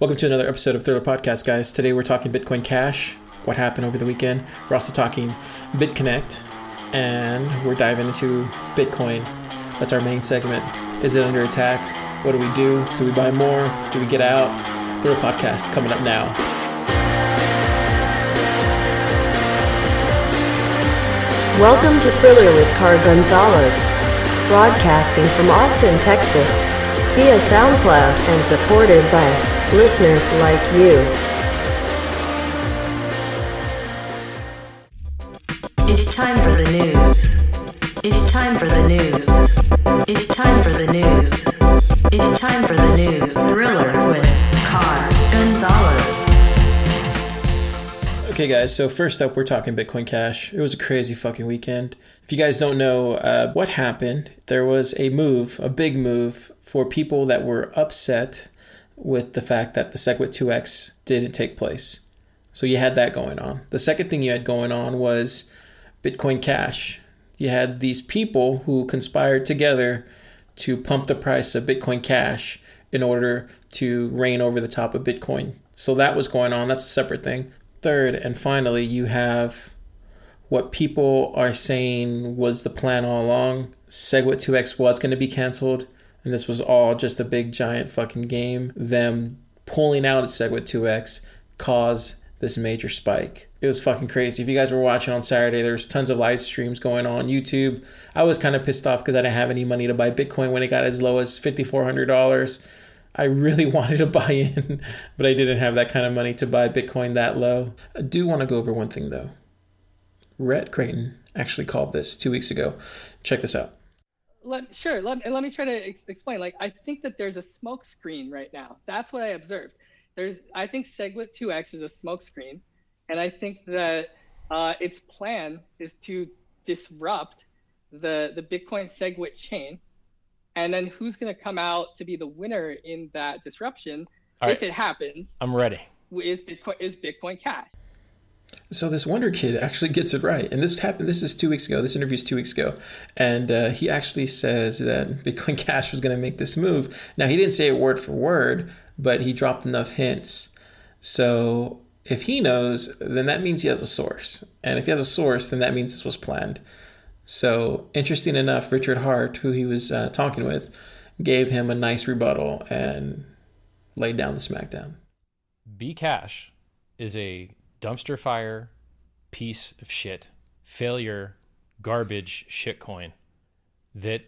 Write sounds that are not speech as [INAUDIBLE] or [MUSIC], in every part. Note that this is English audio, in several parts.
Welcome to another episode of Thriller Podcast, guys. Today we're talking Bitcoin Cash, what happened over the weekend. We're also talking BitConnect, and we're diving into Bitcoin. That's our main segment. Is it under attack? What do we do? Do we buy more? Do we get out? Thriller Podcast coming up now. Welcome to Thriller with Car Gonzalez, broadcasting from Austin, Texas, via SoundCloud and supported by listeners like you. It's time for the news. It's time for the news. It's time for the news. It's time for the news. Thriller with Car Gonzalez. Okay, guys, so first up, we're talking Bitcoin Cash. It was a crazy fucking weekend. If you guys don't know uh, what happened, there was a move, a big move for people that were upset with the fact that the SegWit 2x didn't take place. So you had that going on. The second thing you had going on was Bitcoin Cash. You had these people who conspired together to pump the price of Bitcoin Cash in order to reign over the top of Bitcoin. So that was going on. That's a separate thing. Third, and finally, you have what people are saying was the plan all along. SegWit 2x was going to be canceled, and this was all just a big giant fucking game. Them pulling out at SegWit 2x caused this major spike. It was fucking crazy. If you guys were watching on Saturday, there was tons of live streams going on YouTube. I was kind of pissed off because I didn't have any money to buy Bitcoin when it got as low as $5,400. I really [LAUGHS] wanted to buy in, but I didn't have that kind of money to buy Bitcoin that low. I do want to go over one thing though. Rhett Creighton actually called this two weeks ago. Check this out. Let, sure, let, and let me try to ex- explain. Like, I think that there's a smoke screen right now. That's what I observed. There's, I think SegWit 2x is a smoke screen, and I think that uh, its plan is to disrupt the the Bitcoin SegWit chain and then who's going to come out to be the winner in that disruption All if right. it happens I'm ready. is bitcoin is bitcoin cash So this Wonder Kid actually gets it right, and this happened. This is two weeks ago. This interview is two weeks ago, and uh, he actually says that [LAUGHS] Bitcoin Cash was going to make this move. Now he didn't say it word for word, but he dropped enough hints. So if he knows, then that means he has a source, and if he has a source, then that means this was planned. So interesting enough, Richard Heart, who he was uh, talking with, gave him a nice rebuttal and laid down the smackdown. B Cash is a dumpster fire piece of shit, failure, garbage shitcoin that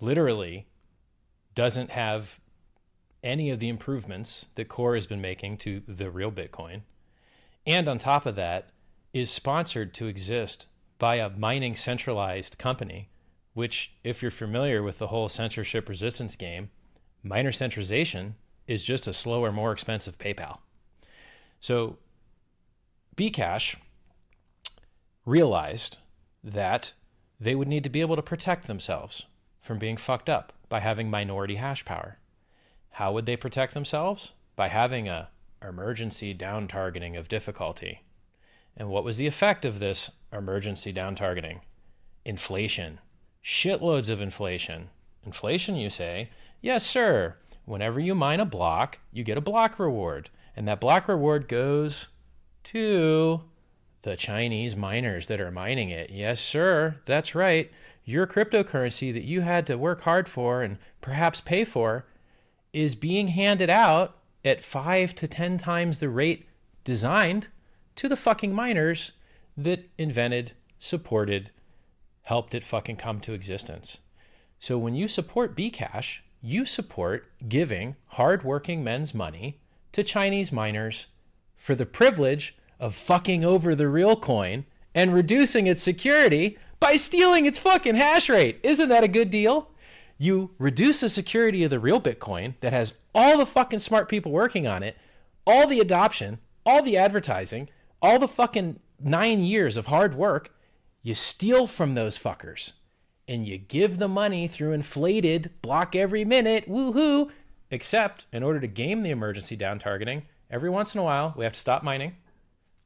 literally doesn't have any of the improvements that Core has been making to the real Bitcoin. And on top of that, is sponsored to exist by a mining centralized company, which, if you're familiar with the whole censorship resistance game, miner centralization is just a slower, more expensive PayPal. So Bcash realized that they would need to be able to protect themselves from being fucked up by having minority hash power. How would they protect themselves? By having a emergency down targeting of difficulty. And what was the effect of this emergency down targeting? Inflation. Shitloads of inflation. Inflation, you say? Yes, sir. Whenever you mine a block, you get a block reward. And that block reward goes to the Chinese miners that are mining it. Yes, sir. That's right. Your cryptocurrency that you had to work hard for and perhaps pay for is being handed out at five to 10 times the rate designed to the fucking miners that invented, supported, helped it fucking come to existence. So when you support Bcash, you support giving hardworking men's money to Chinese miners for the privilege of fucking over the real coin and reducing its security by stealing its fucking hash rate. Isn't that a good deal? You reduce the security of the real Bitcoin that has all the fucking smart people working on it, all the adoption, all the advertising, all the fucking nine years of hard work. You steal from those fuckers and you give the money through inflated block every minute, woohoo. Except in order to game the emergency down targeting, every once in a while we have to stop mining,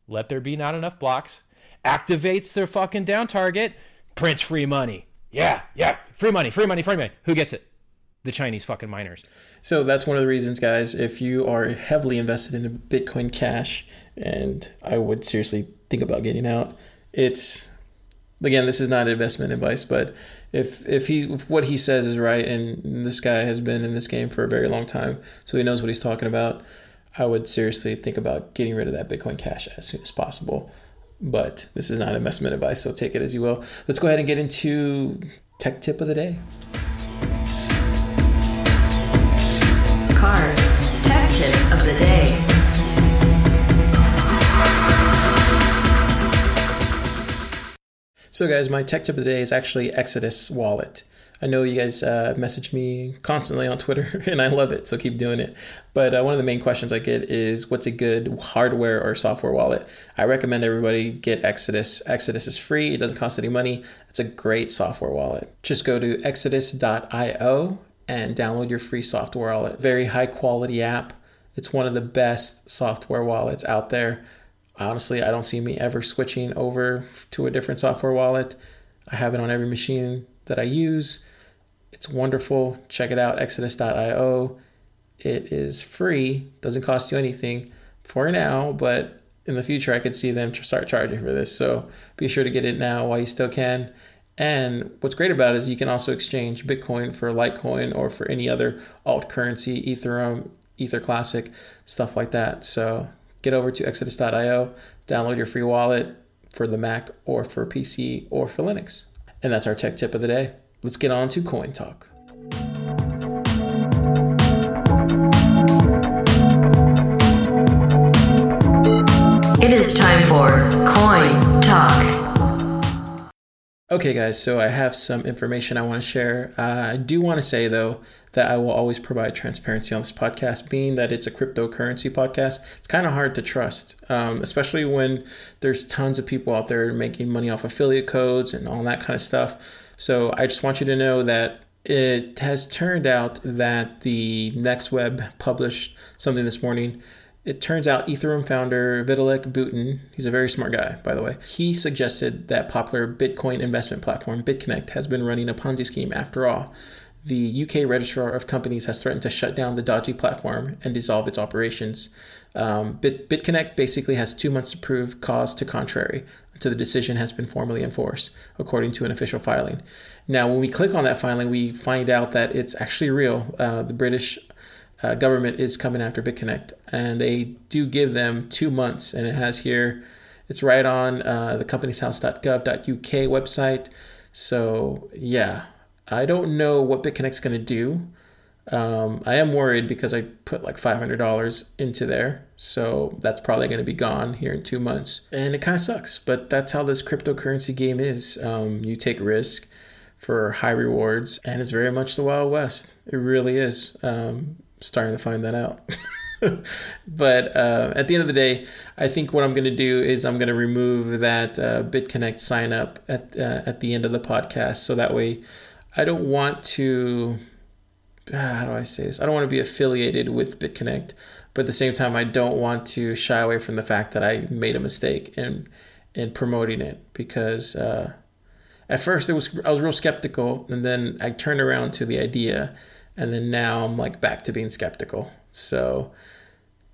let there be not enough blocks, activates their fucking down target, prints free money. Yeah, yeah, free money, free money, free money. Who gets it? the Chinese fucking miners. So that's one of the reasons, guys. If you are heavily invested in Bitcoin Cash, and I would seriously think about getting out, it's again, this is not investment advice, but if if he if what he says is right, and this guy has been in this game for a very long time, so he knows what he's talking about, I would seriously think about getting rid of that Bitcoin Cash as soon as possible. But this is not investment advice, so take it as you will. Let's go ahead and get into tech tip of the day. Cars. Tech tip of the day. So, guys, my tech tip of the day is actually Exodus Wallet. I know you guys uh, message me constantly on Twitter, [LAUGHS] and I love it, so keep doing it. But uh, one of the main questions I get is what's a good hardware or software wallet? I recommend everybody get Exodus. Exodus is free, it doesn't cost any money. It's a great software wallet. Just go to exodus.io and download your free software wallet. Very high quality app. It's one of the best software wallets out there honestly, I don't see me ever switching over to a different software wallet. I have it on every machine that I use. It's wonderful. Check it out, exodus.io. It is free, doesn't cost you anything for now, but in the future, I could see them start charging for this. So be sure to get it now while you still can. And what's great about it is you can also exchange Bitcoin for Litecoin or for any other alt currency, Ethereum, Ether Classic, stuff like that. So get over to exodus.io, download your free wallet for the Mac or for PC or for Linux. And that's our tech tip of the day. Let's get on to Coin Talk. It is time for Coin Talk. Okay, guys, so I have some information I want to share. Uh, I do want to say, though, that I will always provide transparency on this podcast, being that it's a cryptocurrency podcast. It's kind of hard to trust, um, especially when there's tons of people out there making money off affiliate codes and all that kind of stuff. So I just want you to know that it has turned out that the Next Web published something this morning it turns out Ethereum founder Vitalik Buterin, he's a very smart guy, by the way, he suggested that popular Bitcoin investment platform BitConnect has been running a Ponzi scheme after all. The UK registrar of companies has threatened to shut down the dodgy platform and dissolve its operations. Um, Bit- BitConnect basically has two months to prove cause to contrary until the decision has been formally enforced, according to an official filing. Now, when we click on that filing, we find out that it's actually real. Uh, the British uh, government is coming after BitConnect, and they do give them two months. And it has here, it's right on uh, the companieshouse.gov.uk website. So yeah, I don't know what BitConnect's going to do. Um, I am worried because I put like $500 into there. So that's probably going to be gone here in two months. And it kind of sucks, but that's how this cryptocurrency game is. Um, you take risk for high rewards, and it's very much the Wild West. It really is. Um, starting to find that out. [LAUGHS] but uh, at the end of the day, I think what I'm going to do is I'm going to remove that uh, BitConnect sign up at uh, at the end of the podcast, so that way I don't want to. Ah, how do I say this? I don't want to be affiliated with BitConnect, but at the same time, I don't want to shy away from the fact that I made a mistake in in promoting it because uh, at first it was I was real skeptical, and then I turned around to the idea and then now I'm like back to being skeptical. So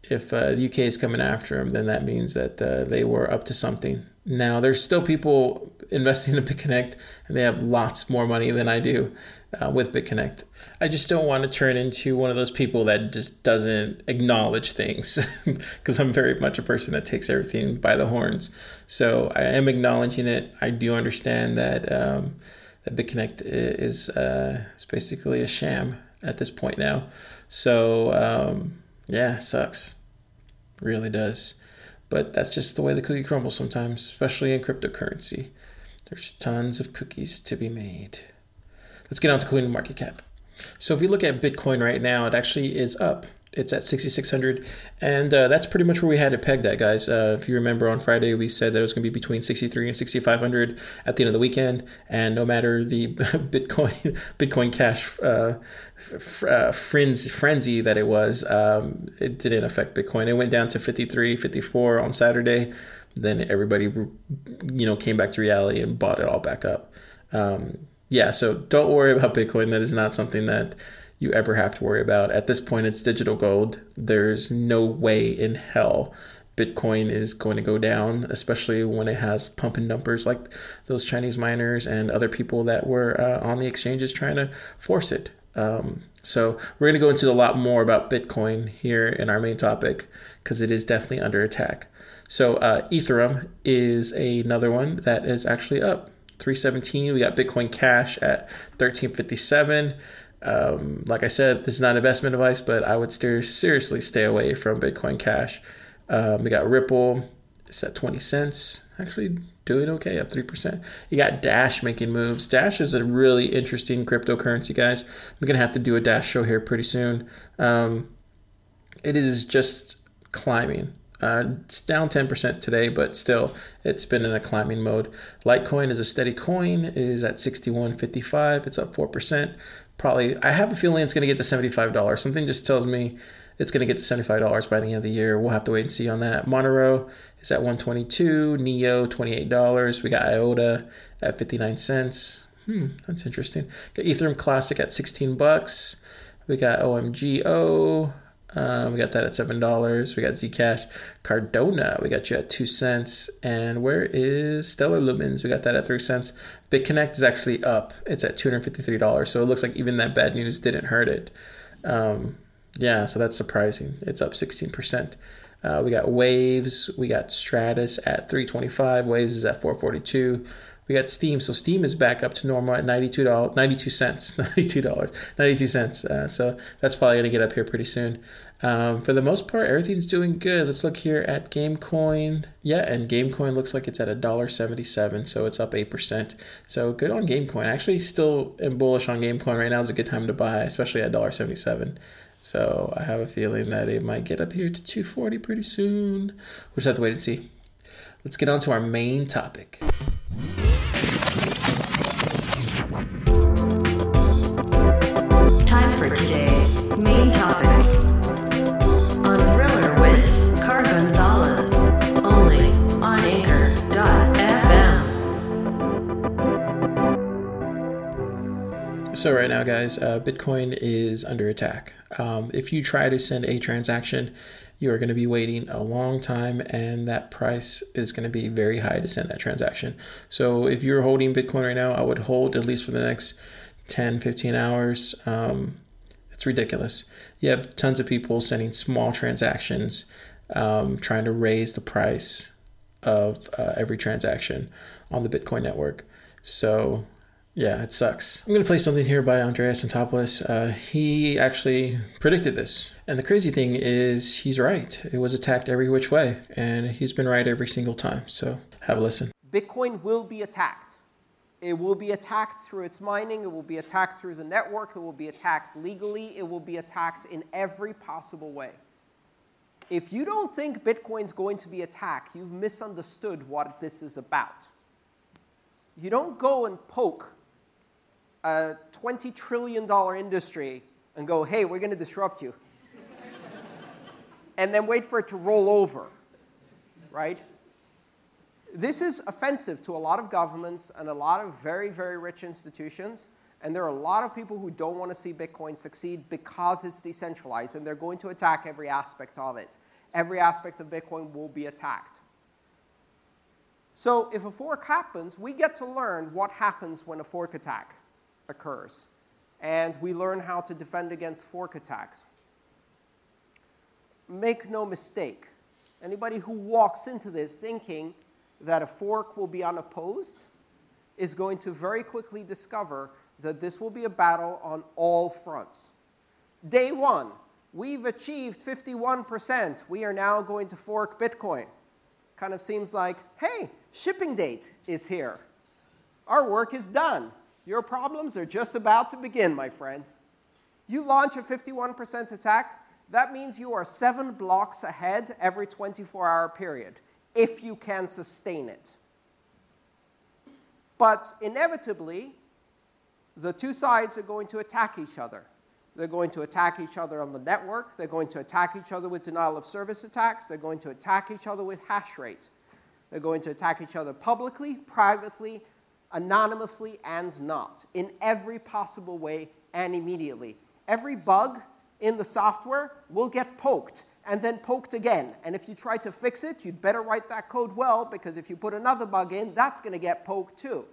if uh, the UK is coming after them, then that means that uh, they were up to something. Now there's still people investing [LAUGHS] in BitConnect, and they have lots more money than I do uh, with BitConnect. I just don't want to turn into one of those people that just doesn't acknowledge things, [LAUGHS] because I'm very much a person that takes everything by the horns. So I am acknowledging it. I do understand that. Um, that BitConnect is uh, is basically a sham at this point now. So um, yeah, sucks, really does. But that's just the way the cookie crumbles sometimes, especially in cryptocurrency. There's tons of cookies to be made. Let's get on to Coin Market Cap. So if we look at Bitcoin right now, it actually is up it's at 6600 and uh, that's pretty much where we had it pegged at guys. Uh, if you remember on friday we said that it was going to be between 63 and 6500 at the end of the weekend. And no matter the [LAUGHS] bitcoin [LAUGHS] bitcoin cash uh, f- uh, frenzy, frenzy that it was um, it didn't affect bitcoin. It went down to 53 54 on saturday. Then everybody you know came back to reality and bought it all back up. Um, yeah so don't worry about bitcoin. That is not something that you ever have to worry about. At this point, it's digital gold. There's no way in hell Bitcoin is going to go down, especially when it has pump and dumpers like those Chinese miners and other people that were uh, on the exchanges trying to force it. Um, so we're going to go into a lot more about Bitcoin here in our main topic because it is definitely under attack. So uh, Ethereum is another one that is actually up 317. We got Bitcoin Cash at 1357. Um, like I said, this is not investment advice, but I would steer, seriously stay away from Bitcoin Cash. Um, we got Ripple, it's at 20 cents. Actually, doing okay, up 3%. You got Dash making moves. Dash is a really interesting cryptocurrency, guys. I'm going to have to do a Dash show here pretty soon. Um, it is just climbing. Uh, it's down 10% today, but still, it's been in a climbing mode. Litecoin is a steady coin, it is at 61.55. It's up 4%. Probably, I have a feeling it's going to get to $75. Something just tells me it's going to get to $75 by the end of the year. We'll have to wait and see on that. Monero is at 122, Neo $28. We got IOTA at 59 cents. Hmm, that's interesting. Got Ethereum Classic at 16 bucks. We got OMGO. Um, we got that at seven dollars. We got Zcash, Cardano. We got you at two cents. And where is Stellar Lumens? We got that at three cents. BitConnect is actually up. It's at two hundred fifty-three dollars. So it looks like even that bad news didn't hurt it. Um, yeah, so that's surprising. It's up 16%. Uh, we got Waves, we got Stratis at 325, Waves is at 442. We got Steem. so Steem is back up to normal at $92, 92 cents, [LAUGHS] $92, 92 cents. Uh, so that's probably going to get up here pretty soon. Um, for the most part, everything's doing good. Let's look here at Gamecoin. Yeah, and Gamecoin looks like it's at $1.77, so it's up 8%. So good on Gamecoin. Actually, still bullish on Gamecoin right now. is a good time to buy, especially at $1.77. So I have a feeling that it might get up here to 240 pretty soon. We'll just have to wait and see. Let's get on to our main topic. So right now, guys, uh, Bitcoin is under attack. Um, if you try to send a transaction, you are going to be waiting a long time, and that price is going to be very high to send that transaction. So if you're holding Bitcoin right now, I would hold at least for the next 10, 15 hours. Um, it's ridiculous. You have tons of people sending small transactions, um, trying to raise the price of uh, every transaction on the Bitcoin network. So yeah, it sucks. I'm going to play something here by Andreas Antonopoulos. Uh, he actually predicted this. And the crazy thing is, he's right. It was attacked every which way, and he's been right every single time. So have a listen. Bitcoin will be attacked. It will be attacked through its mining, it will be attacked through the network, it will be attacked legally, it will be attacked in every possible way. If you don't think Bitcoin's going to be attacked, you've misunderstood what this is about. You don't go and poke a $20 trillion industry and go, hey, we're going to disrupt you. and then wait for it to roll over, right? This is offensive to a lot of governments and a lot of very, very rich institutions. And there are a lot of people who don't want to see Bitcoin succeed because it's decentralized, and they're going to attack every aspect of it. Every aspect of Bitcoin will be attacked. So if a fork happens, we get to learn what happens when a fork attack occurs. And we learn how to defend against fork attacks. Make no mistake, anybody who walks into this thinking that a fork will be unopposed is going to very quickly discover that this will be a battle on all fronts. Day one, we've achieved 51%. We are now going to fork Bitcoin. Kind of seems like, hey, shipping date is here. Our work is done. Your problems are just about to begin, my friend. You launch a 51% attack, that means you are seven blocks ahead every 24 hour period, if you can sustain it. But inevitably, the two sides are going to attack each other. They're going to attack each other on the network. They're going to attack each other with denial of service attacks. They're going to attack each other with hash rate. They're going to attack each other publicly, privately, anonymously, and not, in every possible way and immediately. every bug in the software will get poked and then poked again. And if you try to fix it, you'd better write that code well because if you put another bug in, that's going to get poked too.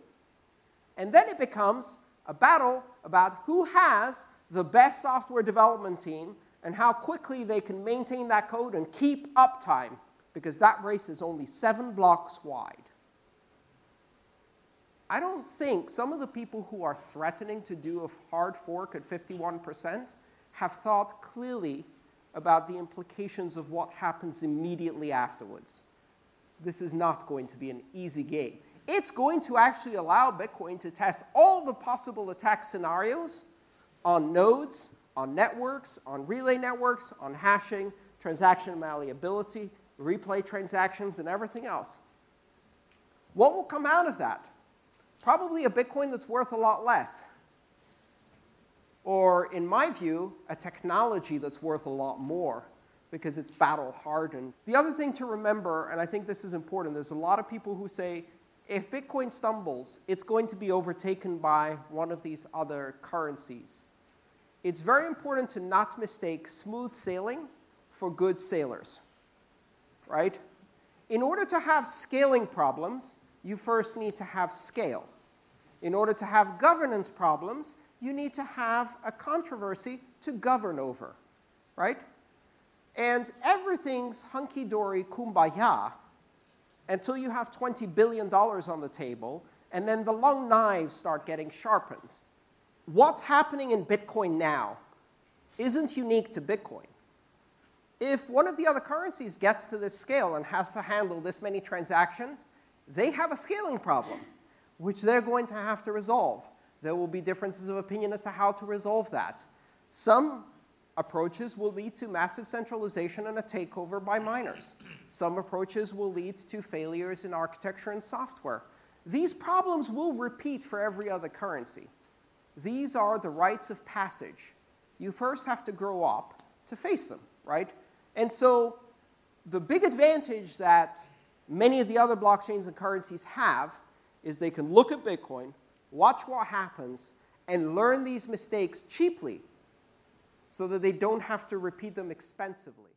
And then it becomes a battle about who has the best software development team and how quickly they can maintain that code and keep uptime because that race is only seven blocks wide. I don't think some of the people who are threatening to do a hard fork at 51% have thought clearly about the implications of what happens immediately afterwards. This is not going to be an easy game. It's going to actually allow Bitcoin to test all the possible attack scenarios on nodes, on networks, on relay networks, on hashing, transaction malleability, replay transactions, and everything else. What will come out of that? Probably a Bitcoin that's worth a lot less. Or, in my view, a technology that's worth a lot more because it's battle hardened. The other thing to remember, and I think this is important, there's a lot of people who say if Bitcoin stumbles, it's going to be overtaken by one of these other currencies. It's very important to not mistake smooth sailing for good sailors, right? In order to have scaling problems, you first need to have scale. In order to have governance problems, you need to have a controversy to govern over, right? And everything's hunky dory kumbaya until you have $20 billion on the table, and then the long knives start getting sharpened. What's happening in Bitcoin now isn't unique to Bitcoin. If one of the other currencies gets to this scale and has to handle this many transactions, they have a scaling problem, which they're going to have to resolve. There will be differences of opinion as to how to resolve that. Some approaches will lead to massive centralization and a takeover by miners. Some approaches will lead to failures in architecture and software. These problems will repeat for every other currency. These are the rites of passage. You first have to grow up to face them, right? And so the big advantage that many of the other blockchains and currencies have is they can look at Bitcoin, watch what happens, and learn these mistakes cheaply so that they don't have to repeat them expensively.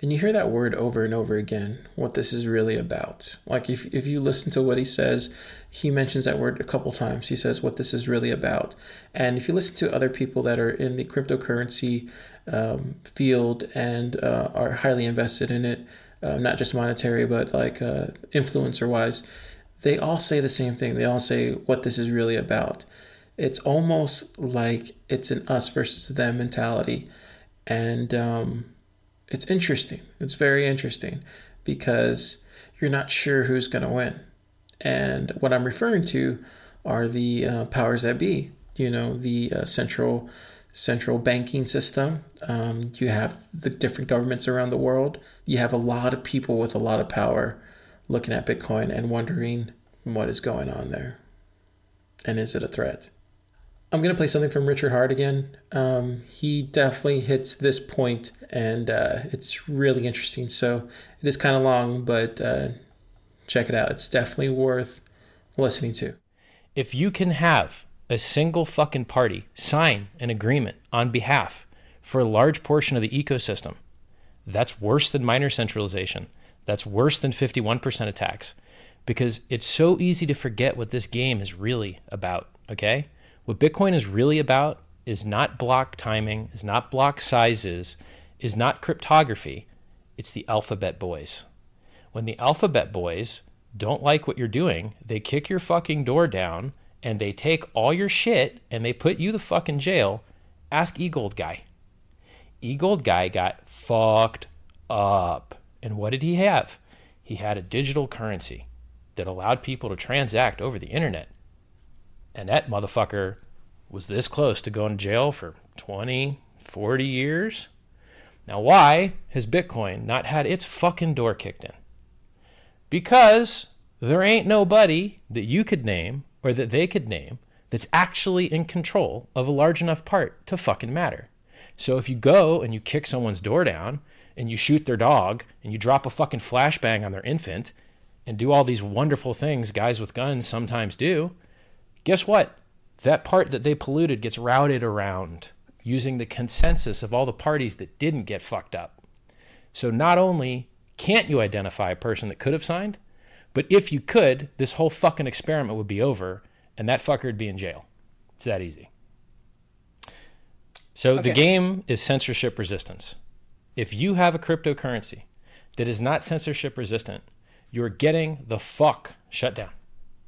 And you hear that word over and over again, what this is really about. Like if, if you listen to what he says, he mentions that word a couple times. He says what this is really about. And if you listen to other people that are in the cryptocurrency um, field and uh, are highly invested in it, uh, not just monetary, but like uh, influencer wise, they all say the same thing. They all say what this is really about. It's almost like it's an us versus them mentality. And um, it's interesting. It's very interesting because you're not sure who's going to win. And what I'm referring to are the uh, powers that be, you know, the uh, central central banking system. Um, you have the different governments around the world. You have a lot of people with a lot of power looking at Bitcoin and wondering what is going on there. And is it a threat? I'm going to play something from Richard Heart again. Um, he definitely hits this point, and uh, it's really interesting. So it is kind of long, but uh, check it out. It's definitely worth listening to. If you can have a single fucking party sign an agreement on behalf for a large portion of the ecosystem, that's worse than miner centralization. That's worse than 51% attacks because it's so easy to forget what this game is really about, okay? What Bitcoin is really about is not block timing, is not block sizes, is not cryptography. It's the alphabet boys. When the alphabet boys don't like what you're doing, they kick your fucking door down and they take all your shit and they put you the fuck in jail. Ask eGold guy. eGold guy got fucked up. And what did he have? He had a digital currency that allowed people to transact over the internet. And that motherfucker was this close to going to jail for 20, 40 years. Now, why has Bitcoin not had its fucking door kicked in? Because there ain't nobody that you could name or that they could name that's actually in control of a large enough part to fucking matter. So if you go and you kick someone's door down and you shoot their dog and you drop a fucking flashbang on their infant and do all these wonderful things guys with guns sometimes do, guess what? That part that they polluted gets routed around using the consensus of all the parties that didn't get fucked up. So not only can't you identify a person that could have signed, but if you could, this whole fucking experiment would be over and that fucker would be in jail. It's that easy. So the game is censorship resistance. If you have a cryptocurrency that is not censorship resistant, you're getting the fuck shut down.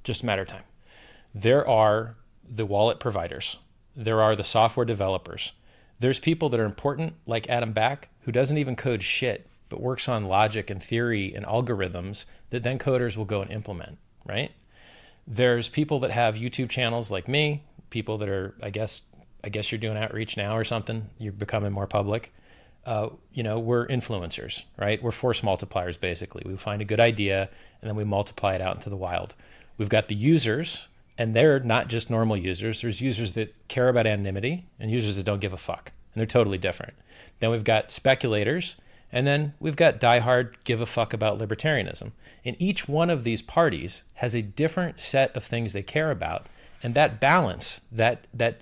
Just a matter of time. There are the wallet providers, there are the software developers. There's people that are important, like Adam Back, who doesn't even code shit, but works on logic and theory and algorithms that then coders will go and implement, right? There's people that have YouTube channels like me, people that are, I guess, I guess you're doing outreach now or something. You're becoming more public. Uh, you know, we're influencers, right? We're force multipliers basically. We find a good idea and then we multiply it out into the wild. We've got the users, and they're not just normal users. There's users that care about anonymity and users that don't give a fuck, and they're totally different. Then we've got speculators, and then we've got diehard give a fuck about libertarianism. And each one of these parties has a different set of things they care about, and that balance, that that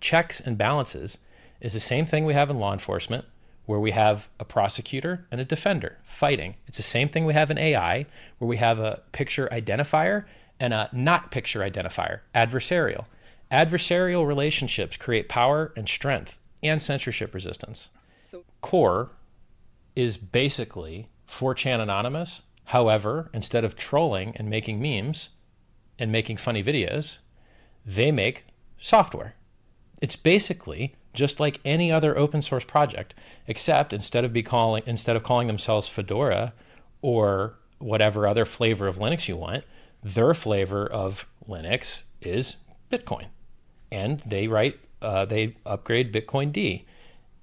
checks and balances, is the same thing we have in law enforcement, where we have a prosecutor and a defender fighting. It's the same thing we have in AI, where we have a picture identifier and a not picture identifier, adversarial. Adversarial relationships create power and strength and censorship resistance. So Core is basically 4chan Anonymous. However, instead of trolling and making memes and making funny videos, they make software. It's basically just like any other open source project, except instead of be calling instead of calling themselves Fedora or whatever other flavor of Linux you want, their flavor of Linux is Bitcoin, and they write uh, they upgrade Bitcoin D,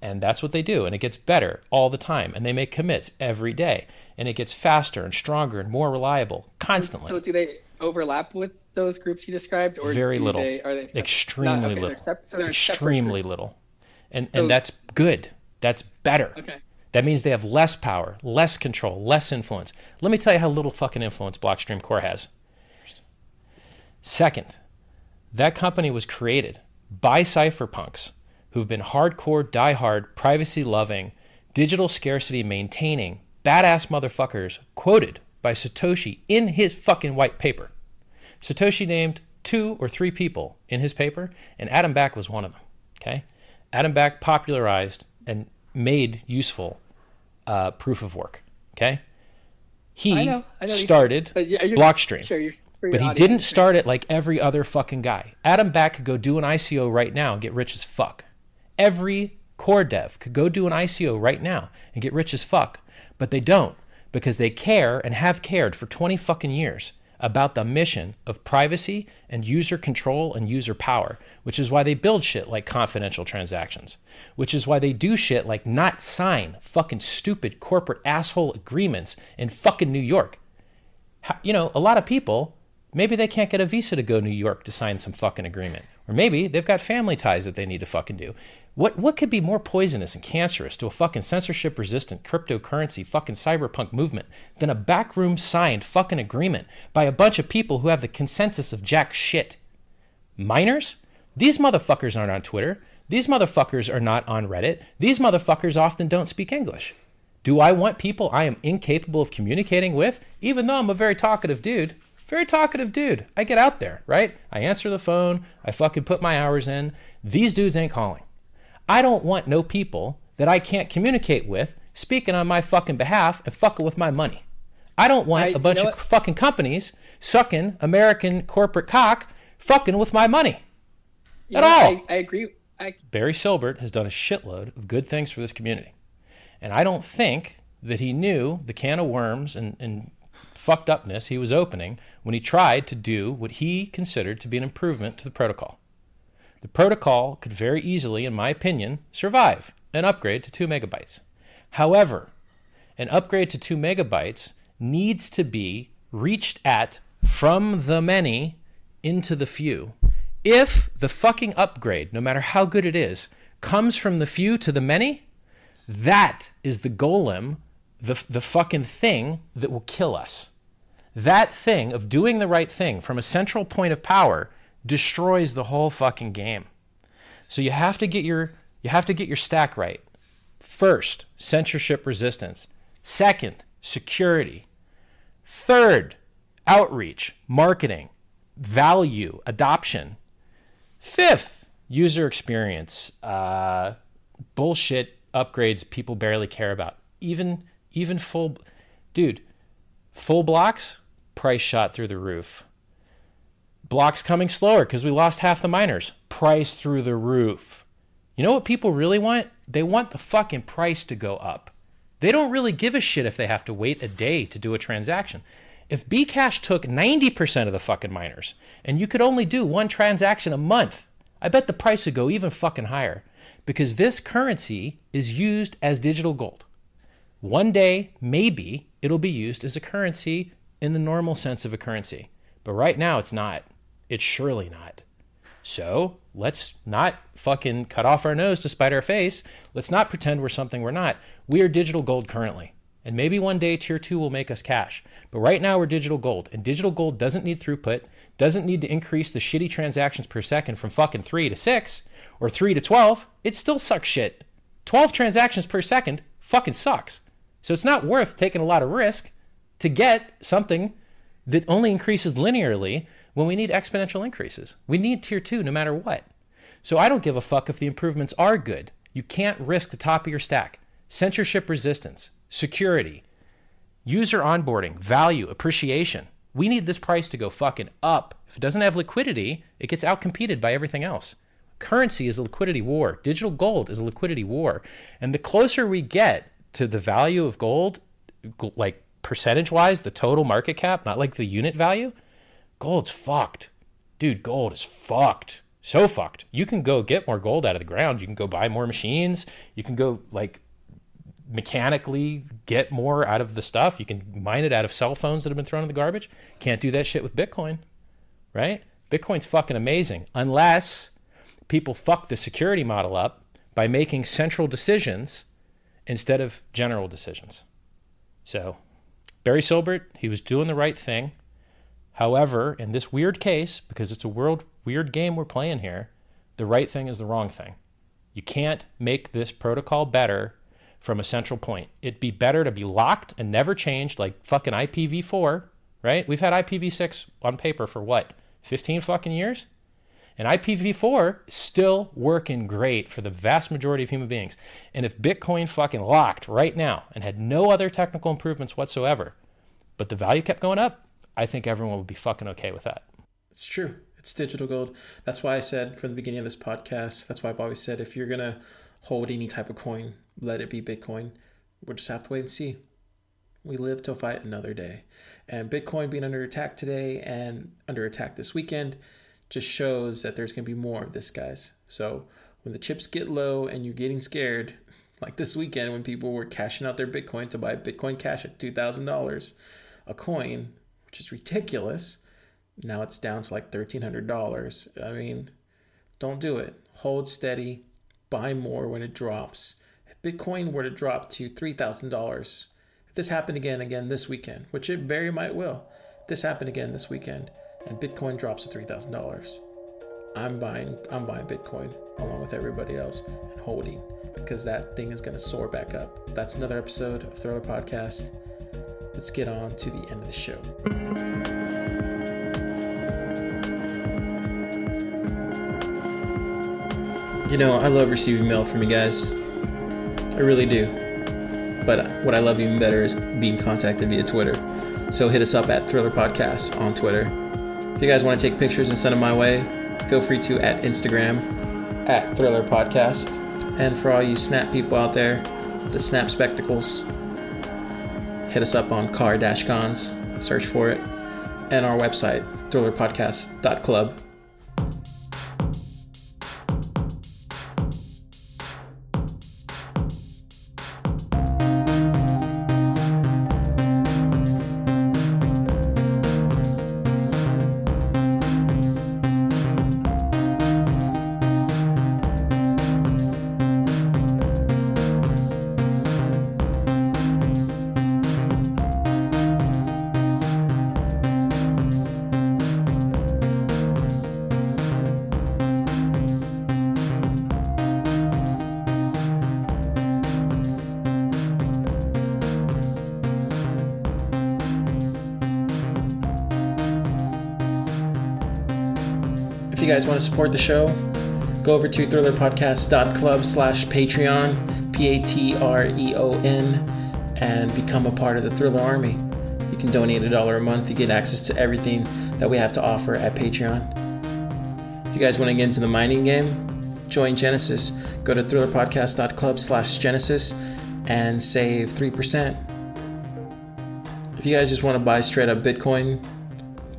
and that's what they do, and it gets better all the time, and they make commits every day, and it gets faster and stronger and more reliable constantly. So do they overlap with those groups you described, or Very little. They, are they separate? extremely Not- okay, little They're sep- so they're extremely little and and that's good that's better. Okay. that means they have less power less control less influence let me tell you how little fucking influence blockstream core has second that company was created by cypherpunks who've been hardcore diehard privacy loving digital scarcity maintaining badass motherfuckers quoted by satoshi in his fucking white paper Satoshi named two or three people in his paper, and Adam Back was one of them. Okay, Adam Back popularized and made useful uh, proof of work. Okay, he I know, I know started yeah, you're- Blockstream, Sure, you're, for your but he didn't start it like every other fucking guy. Adam Back could go do an ICO right now and get rich as fuck. Every core dev could go do an ICO right now and get rich as fuck, but they don't because they care and have cared for 20 fucking years about the mission of privacy and user control and user power, which is why they build shit like confidential transactions, which is why they do shit like not sign fucking stupid corporate asshole agreements in fucking New York. You know, a lot of people, maybe they can't get a visa to go to New York to sign some fucking agreement. Or maybe they've got family ties that they need to fucking do. What what could be more poisonous and cancerous to a fucking censorship resistant cryptocurrency fucking cyberpunk movement than a backroom signed fucking agreement by a bunch of people who have the consensus of jack shit? Miners? These motherfuckers aren't on Twitter. These motherfuckers are not on Reddit. These motherfuckers often don't speak English. Do I want people I am incapable of communicating with, even though I'm a very talkative dude? Very talkative dude. I get out there, right? I answer the phone. I fucking put my hours in. These dudes ain't calling. I don't want no people that I can't communicate with speaking on my fucking behalf and fucking with my money. I don't want I- a you bunch know of what? fucking companies sucking American corporate cock fucking with my money. You at know, all. I, I agree. I, Barry Silbert has done a shitload of good things for this community. And I don't think that he knew the can of worms and, and fucked upness he was opening when he tried to do what he considered to be an improvement to the protocol. The protocol could very easily, in my opinion, survive an upgrade to 2 megabytes. However, an upgrade to 2 megabytes needs to be reached at from the many into the few. If the fucking upgrade, no matter how good it is, comes from the few to the many, that is the golem, the, the fucking thing that will kill us. That thing of doing the right thing from a central point of power destroys the whole fucking game. So you have to get your You have to get your stack right. First, censorship resistance. Second, security. Third, outreach, marketing, value, adoption. Fifth, user experience, uh, bullshit upgrades people barely care about. Even even full, dude, full blocks, price shot through the roof. Blocks coming slower because we lost half the miners, price through the roof. You know what people really want? They want the fucking price to go up. They don't really give a shit if they have to wait a day to do a transaction. If Bcash took 90% of the fucking miners and you could only do one transaction a month, I bet the price would go even fucking higher because this currency is used as digital gold. One day, maybe it'll be used as a currency in the normal sense of a currency. But right now, it's not. It's surely not. So let's not fucking cut off our nose to spite our face. Let's not pretend we're something we're not. We are digital gold currently. And maybe one day tier two will make us cash. But right now we're digital gold. And digital gold doesn't need throughput, doesn't need to increase the shitty transactions per second from fucking three to six or three to 12. It still sucks shit. 12 transactions per second fucking sucks. So it's not worth taking a lot of risk to get something that only increases linearly when we need exponential increases. We need tier two no matter what. So I don't give a fuck if the improvements are good. You can't risk the top of your stack. Censorship resistance, security, user onboarding, value, appreciation. We need this price to go fucking up. If it doesn't have liquidity, it gets outcompeted by everything else. Currency is a liquidity war. Digital gold is a liquidity war. And the closer we get to the value of gold, like percentage wise, the total market cap, not like the unit value, gold's fucked. Dude, gold is fucked. So fucked. You can go get more gold out of the ground. You can go buy more machines. You can go like mechanically get more out of the stuff. You can mine it out of cell phones that have been thrown in the garbage. Can't do that shit with Bitcoin, right? Bitcoin's fucking amazing unless people fuck the security model up by making central decisions instead of general decisions. So, Barry Silbert, he was doing the right thing. However, in this weird case, because it's a world weird game we're playing here, the right thing is the wrong thing. You can't make this protocol better from a central point. It'd be better to be locked and never changed, like fucking IPv4, right? We've had IPv6 on paper for what, 15 fucking years? And IPv4 is still working great for the vast majority of human beings. And if Bitcoin fucking locked right now and had no other technical improvements whatsoever, but the value kept going up, I think everyone would be fucking okay with that. It's true. It's digital gold. That's why I said from the beginning of this podcast, that's why I've always said if you're going to hold any type of coin, let it be Bitcoin. We'll just have to wait and see. We live to fight another day. And Bitcoin being under attack today and under attack this weekend just shows that there's going to be more of this, guys. So when the chips get low and you're getting scared, [LAUGHS] like this weekend when people were cashing out their Bitcoin to buy Bitcoin Cash at $2,000 a coin, which is ridiculous. Now it's down to like $1,300. I mean, don't do it. Hold steady, buy more when it drops. If Bitcoin were to drop to $3,000, if this happened again, again this weekend, which it very might will, if this happened again this weekend, and Bitcoin drops to three thousand dollars, I'm buying I'm buying Bitcoin along with everybody else and holding because that thing is going to soar back up. That's another episode of Thriller Podcast. Let's get on to the end of the show. You know, I love receiving mail from you guys. I really do. But what I love even better is being contacted via Twitter. So hit us up at Thriller Podcast on Twitter. If you guys want to take pictures and send them my way, feel free to at Instagram at Thriller Podcast. And for all you Snap people out there, the Snap Spectacles, hit us up on Car Dash Gonz, search for it, and our website, thrillerpodcast.club. you guys want to support the show, go over to thrillerpodcast.club slash Patreon, P A T R E O N, and become a part of the Thriller Army. You can donate a dollar a month to get access to everything that we have to offer at Patreon. If you guys want to get into the mining game, join Genesis. Go to thrillerpodcast.club slash Genesis and save 3%. If you guys just want to buy straight up Bitcoin,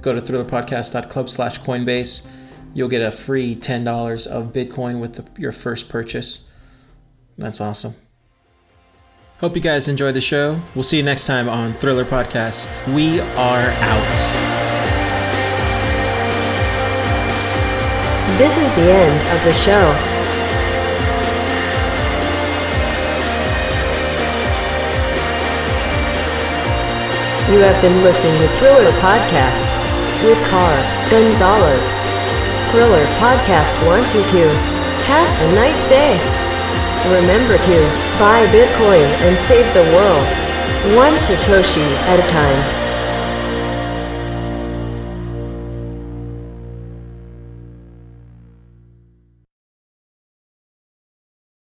go to thrillerpodcast.club slash Coinbase. You'll get a free $10 of Bitcoin with the, your first purchase. That's awesome. Hope you guys enjoy the show. We'll see you next time on Thriller Podcast. We are out. This is the end of the show. You have been listening to Thriller Podcast with Car Gonzalez. Thriller Podcast wants you to have a nice day. Remember to buy Bitcoin and save the world one Satoshi at a time.